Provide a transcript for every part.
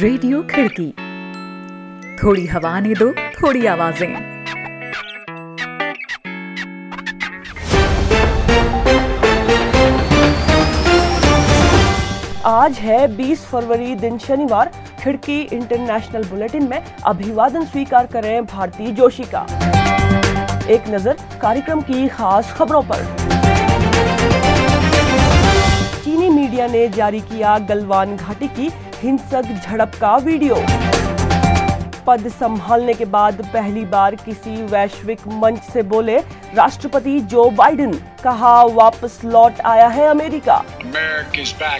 Radio खिड़की। थोड़ी हवा ने दो, थोड़ी आवाज़ें। आज है 20 फरवरी, दिन शनिवार। खिड़की इंटरनेशनल बुलेटिन में अभिवादन स्वीकार करें भारती जोशी का। एक नज़र कार्यक्रम की खास खबरों पर। चीनी मीडिया ने जारी किया गलवान घाटी की हिंसक झड़प का वीडियो। पद संभालने के बाद पहली बार किसी वैश्विक मंच से बोले राष्ट्रपति जो बाइडेन, कहा, वापस लौट आया है अमेरिका। अमेरिका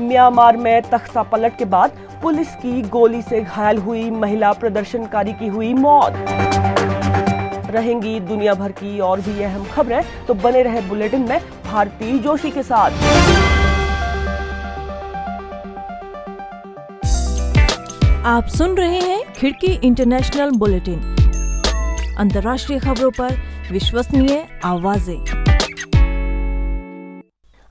म्यांमार में तख्ता पलट के बाद पुलिस की गोली से घायल हुई महिला प्रदर्शनकारी की हुई मौत। रहेंगी दुनिया भर की और भी अहम खबरें तो बने रहे बुलेटिन में भारती जोशी के साथ। आप सुन रहे हैं खिड़की इंटरनेशनल बुलेटिन। अंतर्राष्ट्रीय खबरों पर विश्वसनीय आवाज़ें।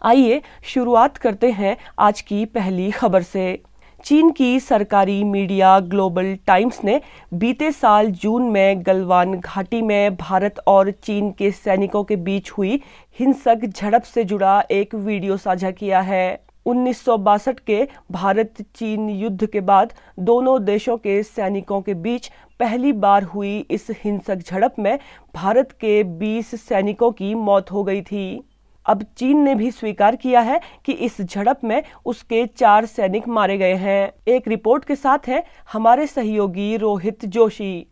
आइए शुरुआत करते हैं आज की पहली खबर से। चीन की सरकारी मीडिया ग्लोबल टाइम्स ने बीते साल जून में गलवान घाटी में भारत और चीन के सैनिकों के बीच हुई हिंसक झड़प से जुड़ा एक वीडियो साझा किया है। उन्नीस सौ बासठ के भारत चीन युद्ध के बाद दोनों देशों के सैनिकों के बीच पहली बार हुई इस हिंसक झड़प में भारत के 20 सैनिकों की मौत हो गई थी। अब चीन ने भी स्वीकार किया है कि इस झड़प में उसके चार सैनिक मारे गए हैं। एक रिपोर्ट के साथ है हमारे सहयोगी रोहित जोशी।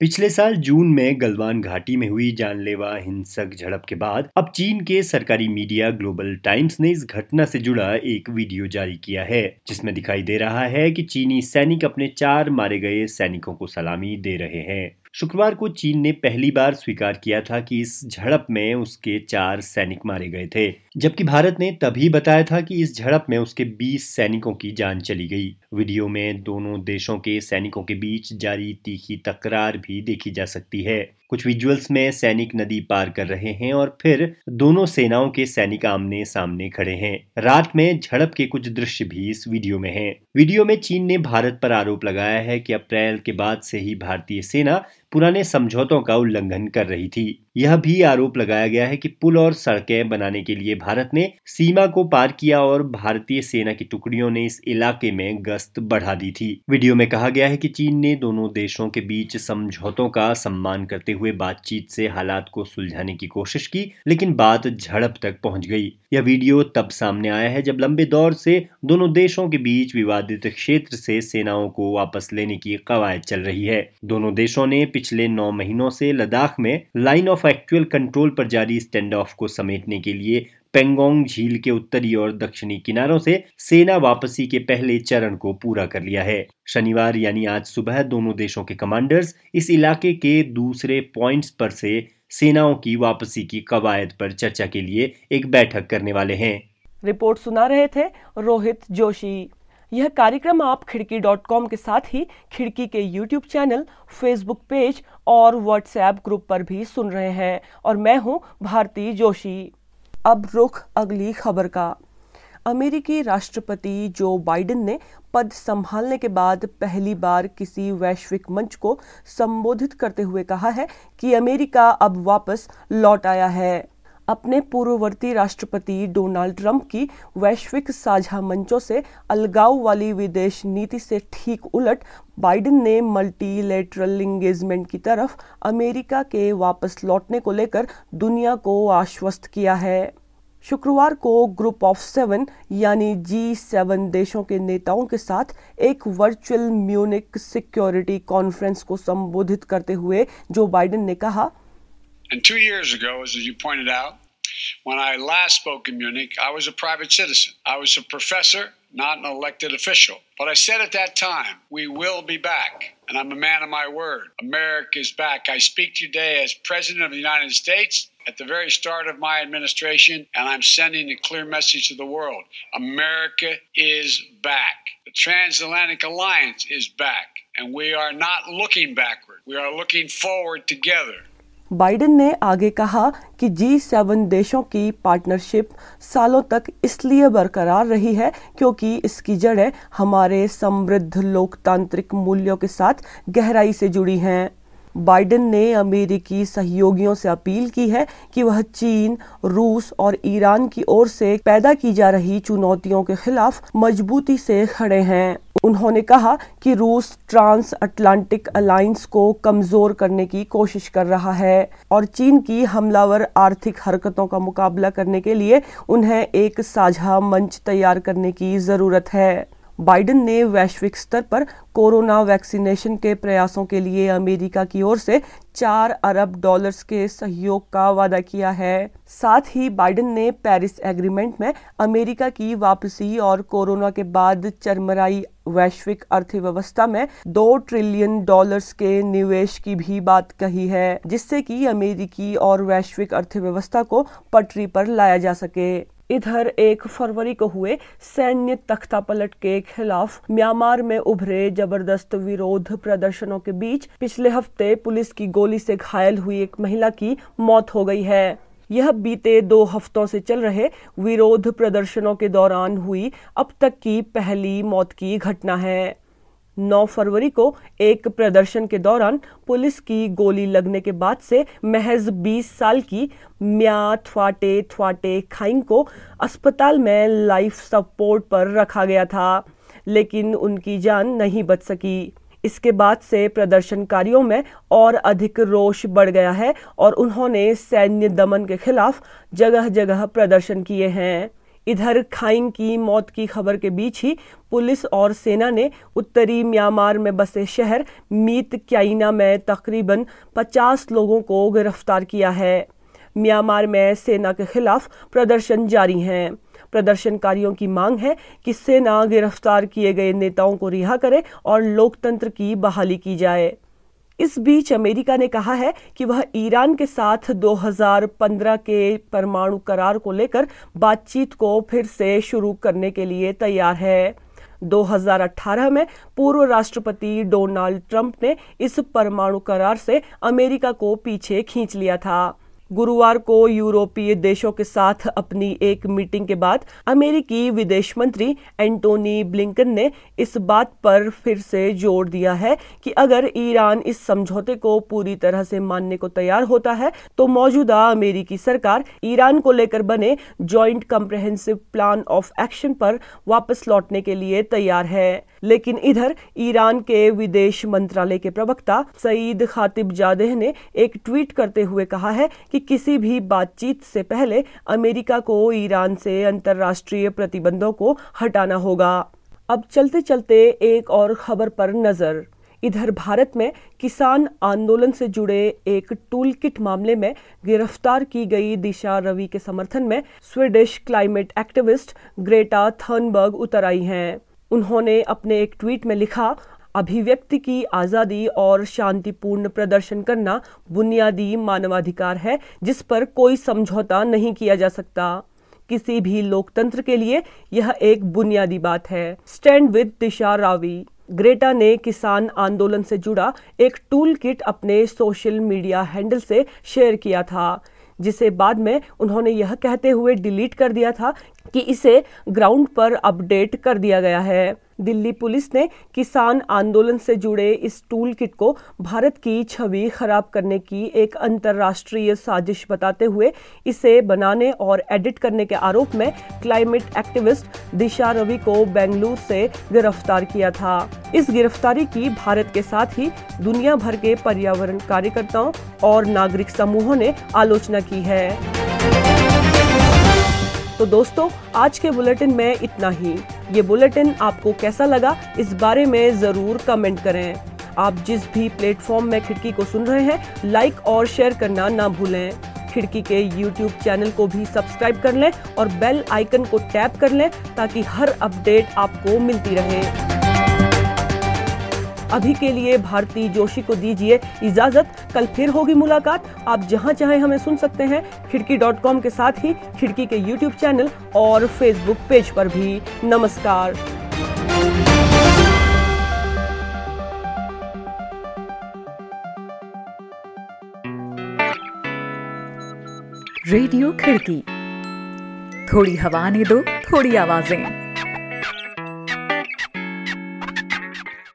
पिछले साल जून में गलवान घाटी में हुई जानलेवा हिंसक झड़प के बाद अब चीन के सरकारी मीडिया ग्लोबल टाइम्स ने इस घटना से जुड़ा एक वीडियो जारी किया है, जिसमें दिखाई दे रहा है कि चीनी सैनिक अपने चार मारे गए सैनिकों को सलामी दे रहे हैं। शुक्रवार को चीन ने पहली बार स्वीकार किया था कि इस झड़प में उसके चार सैनिक मारे गए थे। जबकि भारत ने तभी बताया था कि इस झड़प में उसके 20 सैनिकों की जान चली गई। वीडियो में दोनों देशों के सैनिकों के बीच जारी तीखी तकरार भी देखी जा सकती है। कुछ विजुअल्स में सैनिक नदी पार कर रहे हैं और फिर दोनों सेनाओं के सैनिक आमने सामने खड़े हैं। रात में झड़प के कुछ दृश्य भी इस वीडियो में हैं। वीडियो में चीन ने भारत पर आरोप लगाया है कि अप्रैल के बाद से ही भारतीय सेना पुराने समझौतों का उल्लंघन कर रही थी। यह भी आरोप लगाया गया है कि पुल और सड़कें बनाने के लिए भारत ने सीमा को पार किया और भारतीय सेना की टुकड़ियों ने इस इलाके में गश्त बढ़ा दी थी। वीडियो में कहा गया है कि चीन ने दोनों देशों के बीच समझौतों का सम्मान करते हुए बातचीत से हालात को सुलझाने की कोशिश की, लेकिन बात झड़प तक पहुँच गई। यह वीडियो तब सामने आया है जब लंबे दौर से दोनों देशों के बीच विवादित क्षेत्र से सेनाओं को वापस लेने की कवायद चल रही है। दोनों देशों ने पिछले नौ महीनों से लद्दाख में लाइन ऑफ़ एक्चुअल कंट्रोल पर जारी स्टैंड ऑफ़ को समेटने के लिए पेंगोंग झील के उत्तरी और दक्षिणी किनारों से सेना वापसी के पहले चरण को पूरा कर लिया है। शनिवार यानी आज सुबह दोनों देशों के कमांडर्स इस इलाके के दूसरे पॉइंट्स पर से सेनाओं की वापसी की कवायद पर चर्चा के लिए एक बैठक करने वाले हैं। रिपोर्ट सुना रहे थे रोहित जोशी। यह कार्यक्रम आप खिड़की डॉट कॉम के साथ ही खिड़की के यूट्यूब चैनल, फेसबुक पेज और व्हाट्सएप ग्रुप पर भी सुन रहे हैं। और मैं हूँ भारती जोशी। अब रुख अगली खबर का। अमेरिकी राष्ट्रपति जो बाइडेन ने पद संभालने के बाद पहली बार किसी वैश्विक मंच को संबोधित करते हुए कहा है कि अमेरिका अब वापस लौट आया है। अपने पूर्ववर्ती राष्ट्रपति डोनाल्ड ट्रंप की वैश्विक साझा मंचों से अलगाव वाली विदेश नीति से ठीक उलट बाइडेन ने मल्टीलेटरल इंगेजमेंट की तरफ़ अमेरिका के वापस लौटने को लेकर दुनिया को आश्वस्त किया है। शुक्रवार को ग्रुप ऑफ़ सेवन यानी जी सेवन देशों के नेताओं के साथ एक वर्चुअल म्यूनिक सिक्योरिटी कॉन्फ्रेंस को संबोधित करते हुए जो बाइडेन ने कहा And two years ago, as you pointed out, when I last spoke in Munich, I was a private citizen. I was a professor, not an elected official. But I said at that time, we will be back. And I'm a man of my word. America is back. I speak today as President of the United States at the very start of my administration, and I'm sending a clear message to the world. America is back. The transatlantic alliance is back. and we are not looking backward. We are looking forward together. Biden ने आगे कहा कि जी seven देशों की partnership सालों तक इसलिए बरकरार रही है क्योंकि इसकी जड़ें हमारे समृद्ध लोकतांत्रिक मूल्यों के साथ गहराई से जुड़ी हैं। बाइडेन ने अमेरिकी सहयोगियों से अपील की है कि वह चीन, रूस और ईरान की ओर से पैदा की जा रही चुनौतियों के खिलाफ मजबूती से खड़े हैं। उन्होंने कहा कि रूस ट्रांस अटलांटिक अलायंस को कमज़ोर करने की कोशिश कर रहा है और चीन की हमलावर आर्थिक हरकतों का मुकाबला करने के लिए उन्हें एक साझा मंच तैयार करने की ज़रूरत है। बाइडेन ने वैश्विक स्तर पर कोरोना वैक्सीनेशन के प्रयासों के लिए अमेरिका की ओर से चार अरब डॉलर्स के सहयोग का वादा किया है। साथ ही बाइडेन ने पेरिस एग्रीमेंट में अमेरिका की वापसी और कोरोना के बाद चरमराई वैश्विक अर्थव्यवस्था में दो ट्रिलियन डॉलर्स के निवेश की भी बात कही है, जिससे कि अमेरिकी और वैश्विक अर्थव्यवस्था को पटरी पर लाया जा सके। इधर एक फरवरी को हुए सैन्य तख्तापलट के खिलाफ म्यांमार में उभरे ज़बरदस्त विरोध प्रदर्शनों के बीच पिछले हफ़्ते पुलिस की गोली से घायल हुई एक महिला की मौत हो गई है। यह बीते दो हफ्तों से चल रहे विरोध प्रदर्शनों के दौरान हुई अब तक की पहली मौत की घटना है। 9 फरवरी को एक प्रदर्शन के दौरान पुलिस की गोली लगने के बाद से महज 20 साल की म्या थवाटे थवाटे खाइंग को अस्पताल में लाइफ सपोर्ट पर रखा गया था, लेकिन उनकी जान नहीं बच सकी। इसके बाद से प्रदर्शनकारियों में और अधिक रोष बढ़ गया है और उन्होंने सैन्य दमन के खिलाफ जगह जगह प्रदर्शन किए हैं। इधर खाइंग की मौत की खबर के बीच ही पुलिस और सेना ने उत्तरी म्यांमार में बसे शहर मीत क्याइना में तकरीबन 50 लोगों को गिरफ़्तार किया है। म्यांमार में सेना के खिलाफ प्रदर्शन जारी हैं। प्रदर्शनकारियों की मांग है कि सेना गिरफ़्तार किए गए नेताओं को रिहा करे और लोकतंत्र की बहाली की जाए। इस बीच अमेरिका ने कहा है कि वह ईरान के साथ 2015 के परमाणु करार को लेकर बातचीत को फिर से शुरू करने के लिए तैयार है। 2018 में पूर्व राष्ट्रपति डोनाल्ड ट्रंप ने इस परमाणु करार से अमेरिका को पीछे खींच लिया था। गुरुवार को यूरोपीय देशों के साथ अपनी एक मीटिंग के बाद अमेरिकी विदेश मंत्री एंटोनी ब्लिंकन ने इस बात पर फिर से ज़ोर दिया है कि अगर ईरान इस समझौते को पूरी तरह से मानने को तैयार होता है तो मौजूदा अमेरिकी सरकार ईरान को लेकर बने joint comprehensive plan of action पर वापस लौटने के लिए तैयार है। लेकिन इधर ईरान के विदेश मंत्रालय के प्रवक्ता सईद खातिब जादेह ने एक ट्वीट करते हुए कहा है कि किसी भी बातचीत से पहले अमेरिका को ईरान से अंतर्राष्ट्रीय प्रतिबंधों को हटाना होगा। अब चलते चलते एक और खबर पर नज़र। इधर भारत में किसान आंदोलन से जुड़े एक टूल किट मामले में गिरफ़्तार की गई दिशा रवि के समर्थन में Swedish climate activist Greta Thunberg उतर आई हैं। उन्होंने अपने एक ट्वीट में लिखा, अभिव्यक्ति की आज़ादी और शांतिपूर्ण प्रदर्शन करना बुनियादी मानवाधिकार है, जिस पर कोई समझौता नहीं किया जा सकता। किसी भी लोकतंत्र के लिए यह एक बुनियादी बात है। Stand with Disha Ravi. Greta ने किसान आंदोलन से जुड़ा एक टूल किट अपने सोशल मीडिया हैंडल से शेयर किया था, जिसे बाद में उन्होंने यह कहते हुए डिलीट कर दिया था कि इसे ग्राउंड पर अपडेट कर दिया गया है। दिल्ली पुलिस ने किसान आंदोलन से जुड़े इस टूल किट को भारत की छवि खराब करने की एक अंतर्राष्ट्रीय साजिश बताते हुए इसे बनाने और एडिट करने के आरोप में क्लाइमेट एक्टिविस्ट दिशा रवि को बेंगलुरु से गिरफ़्तार किया था। इस गिरफ्तारी की भारत के साथ ही दुनिया भर के पर्यावरण कार्यकर्ताओं और नागरिक समूहों ने आलोचना की है। तो दोस्तों, आज के बुलेटिन में इतना ही। ये बुलेटिन आपको कैसा लगा, इस बारे में ज़रूर कमेंट करें। आप जिस भी प्लेटफॉर्म में खिड़की को सुन रहे हैं, लाइक और शेयर करना ना भूलें। खिड़की के यूट्यूब चैनल को भी सब्सक्राइब कर लें और बेल आइकन को टैप कर लें ताकि हर अपडेट आपको मिलती रहे। अभी के लिए भारती जोशी को दीजिए इजाज़त। कल फिर होगी मुलाकात। आप जहाँ चाहे हमें सुन सकते हैं। खिड़की डॉट कॉम के साथ ही खिड़की के यूट्यूब चैनल और फेसबुक पेज पर भी। नमस्कार। रेडियो खिड़की। थोड़ी हवा ने दो, थोड़ी आवाज़ें।